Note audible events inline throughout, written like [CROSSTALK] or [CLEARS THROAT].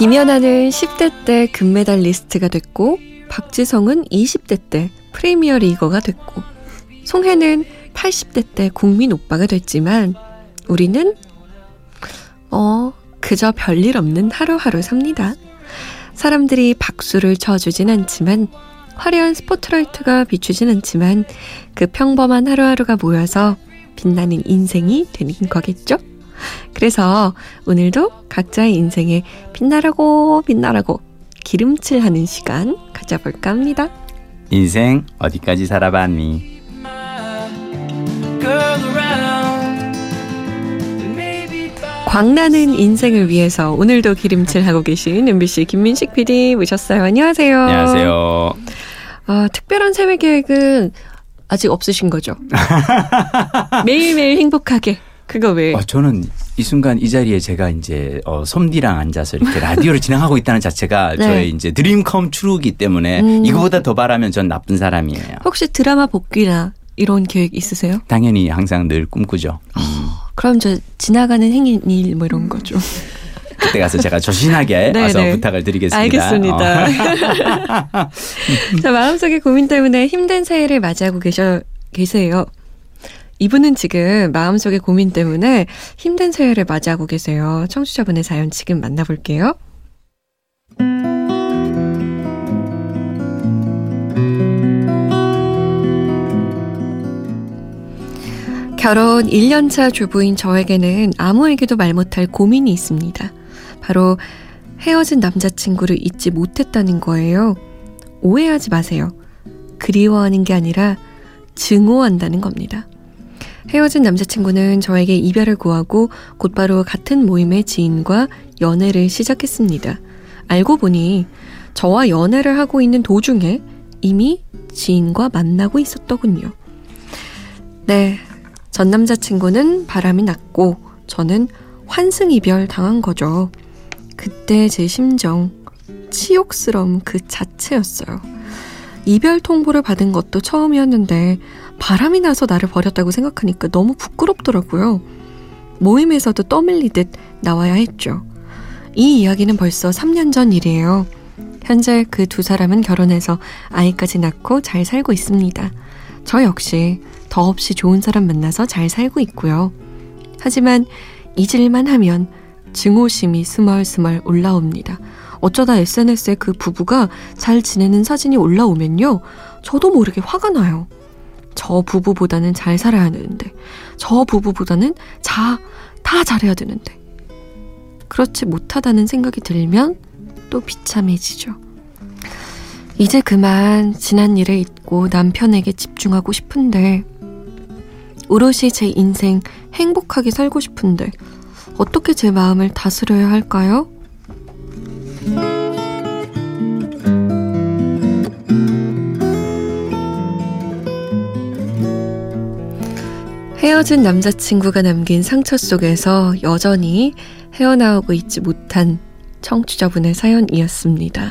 김연아는 10대 때 금메달리스트가 됐고 박지성은 20대 때 프리미어 리거가 됐고 송혜는 80대 때 국민 오빠가 됐지만 우리는 어 그저 별일 없는 하루하루 삽니다. 사람들이 박수를 쳐주진 않지만 화려한 스포트라이트가 비추진 않지만 그 평범한 하루하루가 모여서 빛나는 인생이 되는 거겠죠? 그래서 오늘도 각자의 인생에 빛나라고 빛나라고 기름칠하는 시간 가져볼까 합니다. 인생 어디까지 살아봤니? 광나는 인생을 위해서 오늘도 기름칠하고 계신 MBC 김민식 PD 모셨어요. 안녕하세요. 안녕하세요. 아, 특별한 생활 계획은 아직 없으신 거죠? [LAUGHS] 매일매일 행복하게. 그거 왜? 어, 저는 이 순간 이 자리에 제가 이제 어, 솜디랑 앉아서 이렇게 [LAUGHS] 라디오를 진행하고 있다는 자체가 네. 저의 이제 드림 컴 트루기 때문에 음. 이거보다 더 바라면 전 나쁜 사람이에요. 혹시 드라마 복귀나 이런 계획 있으세요? 당연히 항상 늘 꿈꾸죠. 음. 그럼 저 지나가는 행인 일 뭐 이런 거죠. 그때 가서 제가 조신하게 [LAUGHS] 네, 와서 네. 부탁을 드리겠습니다. 알겠습니다. 어. [LAUGHS] 자, 마음속의 고민 때문에 힘든 새해를 맞이하고 계셔, 계세요. 이분은 지금 마음속의 고민 때문에 힘든 새해를 맞이하고 계세요. 청취자분의 사연 지금 만나볼게요. 결혼 1년차 주부인 저에게는 아무에게도 말 못할 고민이 있습니다. 바로 헤어진 남자친구를 잊지 못했다는 거예요. 오해하지 마세요. 그리워하는 게 아니라 증오한다는 겁니다. 헤어진 남자친구는 저에게 이별을 구하고 곧바로 같은 모임의 지인과 연애를 시작했습니다. 알고 보니 저와 연애를 하고 있는 도중에 이미 지인과 만나고 있었더군요. 네. 전 남자친구는 바람이 났고 저는 환승 이별 당한 거죠. 그때 제 심정 치욕스러움 그 자체였어요. 이별 통보를 받은 것도 처음이었는데 바람이 나서 나를 버렸다고 생각하니까 너무 부끄럽더라고요. 모임에서도 떠밀리듯 나와야 했죠. 이 이야기는 벌써 3년 전 일이에요. 현재 그 두 사람은 결혼해서 아이까지 낳고 잘 살고 있습니다. 저 역시 더없이 좋은 사람 만나서 잘 살고 있고요. 하지만 잊을만 하면 증오심이 스멀스멀 올라옵니다. 어쩌다 SNS에 그 부부가 잘 지내는 사진이 올라오면요. 저도 모르게 화가 나요. 저 부부보다는 잘 살아야 하는데, 저 부부보다는 자, 다 잘해야 되는데. 그렇지 못하다는 생각이 들면 또 비참해지죠. 이제 그만 지난 일을 잊고 남편에게 집중하고 싶은데, 오롯이 제 인생 행복하게 살고 싶은데, 어떻게 제 마음을 다스려야 할까요? 헤어진 남자친구가 남긴 상처 속에서 여전히 헤어나오고 있지 못한 청취자분의 사연이었습니다.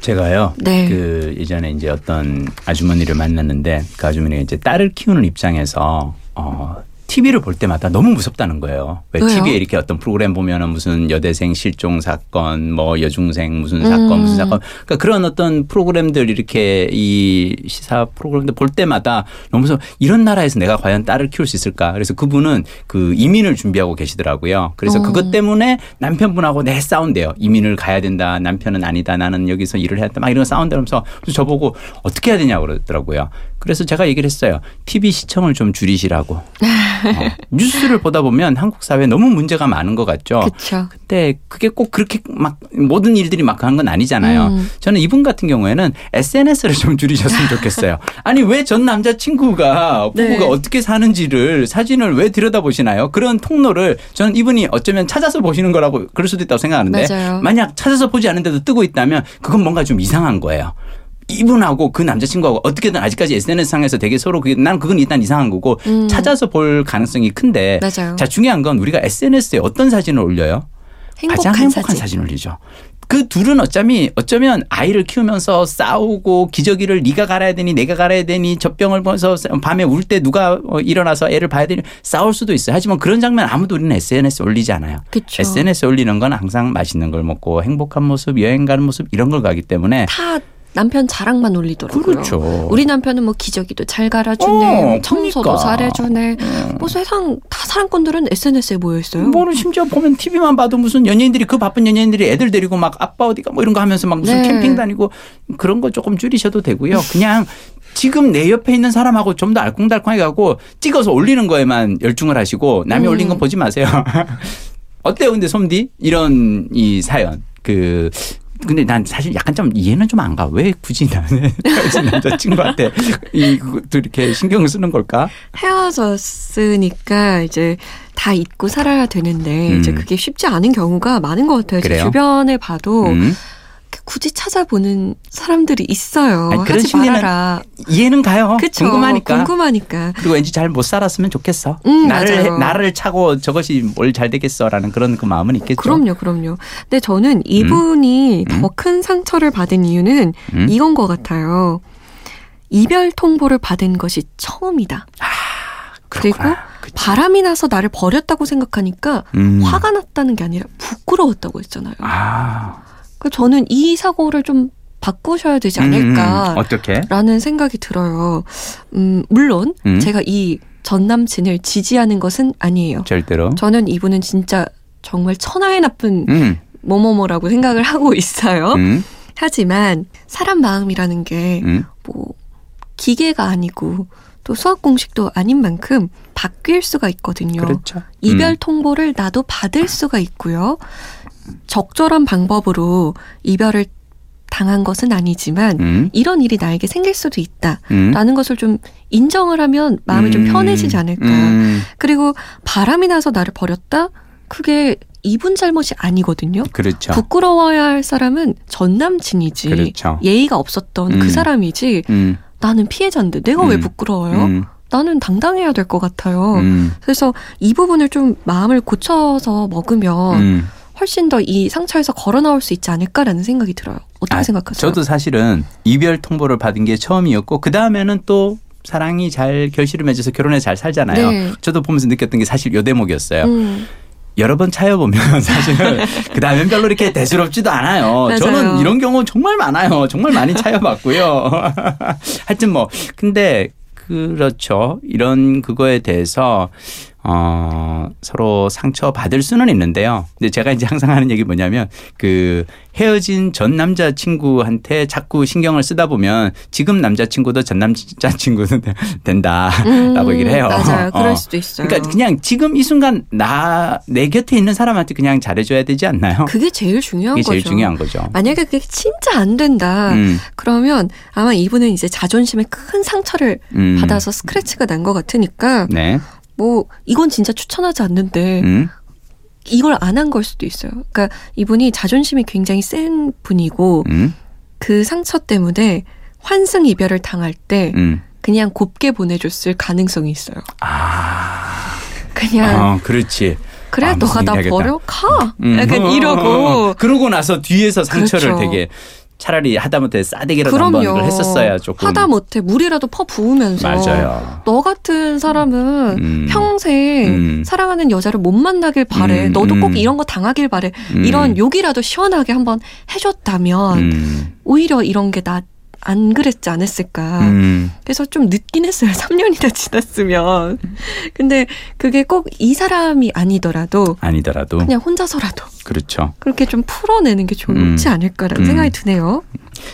제가요. 네. 그 예전에 이제 어떤 아주머니를 만났는데 그 아주머니가 이제 딸을 키우는 입장에서 어 TV를 볼 때마다 너무 무섭다는 거예요. 왜 왜요? TV에 이렇게 어떤 프로그램 보면은 무슨 여대생 실종 사건, 뭐 여중생 무슨 사건, 음. 무슨 사건. 그러니까 그런 어떤 프로그램들 이렇게 이 시사 프로그램들 볼 때마다 너무 무서워. 이런 나라에서 내가 과연 딸을 키울 수 있을까? 그래서 그분은 그 이민을 준비하고 계시더라고요. 그래서 어. 그것 때문에 남편분하고 내 싸운대요. 이민을 가야 된다. 남편은 아니다. 나는 여기서 일을 해야 된다. 막 이런 거 싸운다면서 저보고 어떻게 해야 되냐고 그러더라고요. 그래서 제가 얘기를 했어요. TV 시청을 좀 줄이시라고. 어, [LAUGHS] 뉴스를 보다 보면 한국 사회에 너무 문제가 많은 것 같죠. 그쵸. 근데 그게 꼭 그렇게 막 모든 일들이 막 그런 건 아니잖아요. 음. 저는 이분 같은 경우에는 SNS를 좀 줄이셨으면 [LAUGHS] 좋겠어요. 아니 왜 전 남자친구가 부부가 네. 어떻게 사는지를 사진을 왜 들여다보시나요? 그런 통로를 저는 이분이 어쩌면 찾아서 보시는 거라고 그럴 수도 있다고 생각하는데 맞아요. 만약 찾아서 보지 않은데도 뜨고 있다면 그건 뭔가 좀 이상한 거예요. 이분하고 그 남자친구하고 어떻게든 아직까지 SNS상에서 되게 서로 그게 난 그건 일단 이상한 거고 음. 찾아서 볼 가능성이 큰데 맞아요. 자 중요한 건 우리가 SNS에 어떤 사진을 올려요? 행복한 가장 행복한 사진. 사진. 을 올리죠. 그 둘은 어쩌면 어쩌면 아이를 키우면서 싸우고 기저귀를 네가 갈아야 되니 내가 갈아야 되니 젖병을 벗어 밤에 울 때 누가 어, 일어나서 애를 봐야 되니 싸울 수도 있어요. 하지만 그런 장면 아무도 우리는 SNS 에 올리지 않아요. 그쵸. SNS 에 올리는 건 항상 맛있는 걸 먹고 행복한 모습, 여행 가는 모습 이런 걸 가기 때문에 다 남편 자랑만 올리더라고요. 그렇죠. 우리 남편은 뭐 기저귀도 잘 갈아주네, 어, 뭐 청소도 그러니까. 잘해주네. 뭐 세상 다 사랑꾼들은 SNS에 모여 있어요. 뭐는 심지어 보면 TV만 봐도 무슨 연예인들이 그 바쁜 연예인들이 애들 데리고 막 아빠 어디가 뭐 이런 거 하면서 막 무슨 네. 캠핑 다니고 그런 거 조금 줄이셔도 되고요. 그냥 지금 내 옆에 있는 사람하고 좀 더 알콩달콩하게 가고 찍어서 올리는 거에만 열중을 하시고 남이 음. 올린 건 보지 마세요. [LAUGHS] 어때요, 근데 솜디 이런 이 사연 그. 근데 난 사실 약간 좀 이해는 좀 안 가. 왜 굳이 나는 [LAUGHS] 남자친구한테 이것도 이렇게 신경을 쓰는 걸까? 헤어졌으니까 이제 다 잊고 살아야 되는데 음. 이제 그게 쉽지 않은 경우가 많은 것 같아요. 제 그래요? 주변에 봐도 음. 굳이 찾아보는 사람들이 있어요. 아니, 그런 하지 말아라. 이해는 가요. 그쵸? 궁금하니까. 궁금하니까. 그리고 왠지 잘 못 살았으면 좋겠어. 음, 나를 맞아요. 나를 차고 저것이 뭘 잘 되겠어라는 그런 그 마음은 있겠죠. 그럼요, 그럼요. 근데 저는 이분이 음. 더큰 상처를 받은 이유는 음? 이건 것 같아요. 이별 통보를 받은 것이 처음이다. 그리고 그렇구나. 그치. 바람이 나서 나를 버렸다고 생각하니까 음. 화가 났다는 게 아니라 부끄러웠다고 했잖아요. 아. 그 저는 이 사고를 좀 바꾸셔야 되지 음, 음. 않을까. 어떻게? 라는 생각이 들어요. 음, 물론 음. 제가 이 전 남친을 지지하는 것은 아니에요. 절대로. 저는 이분은 진짜 정말 천하의 나쁜 음. 뭐뭐뭐라고 생각을 하고 [LAUGHS] 있어요. 음. 하지만 사람 마음이라는 게 음. 뭐 기계가 아니고 또 수학 공식도 아닌 만큼 바뀔 수가 있거든요. 그렇죠. 이별 음. 통보를 나도 받을 수가 있고요. 적절한 방법으로 이별을 당한 것은 아니지만 음. 이런 일이 나에게 생길 수도 있다라는 음. 것을 좀 인정을 하면 마음이 좀 음. 편해지지 않을까. 음. 그리고 바람이 나서 나를 버렸다? 그게 이분 잘못이 아니거든요. 그렇죠. 부끄러워야 할 사람은 전 남친이지. 그렇죠. 예의가 없었던 음. 그 사람이지. 음. 나는 피해자인데 내가 왜 음. 부끄러워요? 음. 나는 당당해야 될 것 같아요. 음. 그래서 이 부분을 좀 마음을 고쳐서 먹으면 음. 훨씬 더 이 상처에서 걸어 나올 수 있지 않을까라는 생각이 들어요. 어떻게 아, 생각하세요? 저도 사실은 이별 통보를 받은 게 처음이었고 그 다음에는 또 사랑이 잘 결실을 맺어서 결혼해 잘 살잖아요. 네. 저도 보면서 느꼈던 게 사실 요 대목이었어요. 음, 여러 번 차여보면 [LAUGHS] 사실은 그 다음엔 별로 이렇게 대수롭지도 않아요. 맞아요. 저는 이런 경우 정말 많아요. 정말 많이 차여봤고요. [LAUGHS] 하여튼 뭐 근데 그렇죠. 이런 그거에 대해서 어, 서로 상처 받을 수는 있는데요. 근데 제가 이제 항상 하는 얘기 뭐냐면 그 헤어진 전 남자친구한테 자꾸 신경을 쓰다 보면 지금 남자친구도 전 남자친구도 [LAUGHS] 된다라고 음, 얘기를 해요. 맞아요. 그럴 어. 수도 있어요. 그러니까 그냥 지금 이 순간 나 내 곁에 있는 사람한테 그냥 잘해줘야 되지 않나요? 그게 제일 중요한 그게 거죠. 제일 중요한 거죠. 만약에 그게 진짜 안 된다. 음, 그러면 아마 이분은 이제 자존심에 큰 상처를 음. 받아서 스크래치가 난 것 같으니까 네. 뭐 이건 진짜 추천하지 않는데 음, 이걸 안 한 걸 수도 있어요. 그러니까 이분이 자존심이 굉장히 센 분이고 음, 그 상처 때문에 환승 이별을 당할 때 음. 그냥 곱게 보내줬을 가능성이 있어요. 아, 그냥 어, 그렇지. 그래 아, 너가 나. 버려 가 음. 약간 어, 어, 어, 이러고 어. 그러고 나서 뒤에서 상처를 그렇죠. 되게 차라리 하다못해 싸대기라도 한번. 그걸 했었어야 조금. 하다못해 물이라도 퍼 부으면서 맞아요. 너 같은 사람은 음. 평생 음. 사랑하는 여자를 못 만나길 바래. 음, 너도 꼭 음. 이런 거 당하길 바래. 음. 이런 욕이라도 시원하게 한번 해줬다면 음, 오히려 이런 게 나 안 그랬지 않았을까. 음, 그래서 좀 늦긴 했어요. [LAUGHS] 3년이나 지났으면. 근데 그게 꼭 이 사람이 아니더라도 아니더라도 그냥 혼자서라도 그렇죠. 그렇게 좀 풀어내는 게 좋지 음. 않을까라는 음. 생각이 드네요.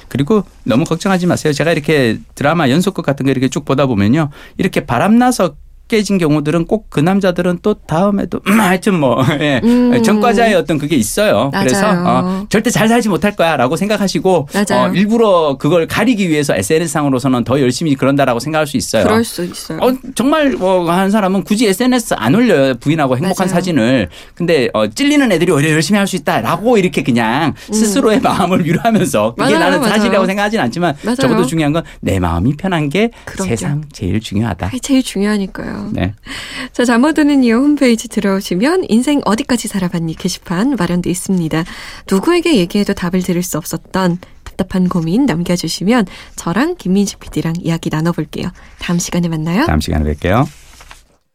그리고 너무 걱정하지 마세요. 제가 이렇게 드라마 연속극 같은 거 이렇게 쭉 보다 보면요. 이렇게 바람나서 깨진 경우들은 꼭 그 남자들은 또 다음에도 음, [CLEARS THROAT] 하여튼 뭐 [LAUGHS] 예. 음. 전과자의 어떤 그게 있어요. 그래서 맞아요. 어, 절대 잘 살지 못할 거야라고 생각하시고 맞아요. 어, 일부러 그걸 가리기 위해서 SNS상으로서는 더 열심히 그런다라고 생각할 수 있어요. 그럴 수 있어요. 어, 정말 뭐한 사람은 굳이 SNS 안 올려요. 부인하고 행복한 맞아요. 사진을. 근데 어, 찔리는 애들이 오히려 열심히 할 수 있다라고 이렇게 그냥 스스로의 마음을 위로하면서 그게 음. 나는. 사실이라고 생각하진 않지만 맞아요. 적어도 중요한 건 내 마음이 편한 게 그럼요. 세상 제일 중요하다. 제일 중요하니까요. 맞아요. 네. 자, 잠어드는 이유 홈페이지 들어오시면 인생 어디까지 살아봤니 게시판 마련돼 있습니다. 누구에게 얘기해도 답을 들을 수 없었던 답답한 고민 남겨주시면 저랑 김민식 PD랑 이야기 나눠볼게요. 다음 시간에 만나요. 다음 시간에 뵐게요.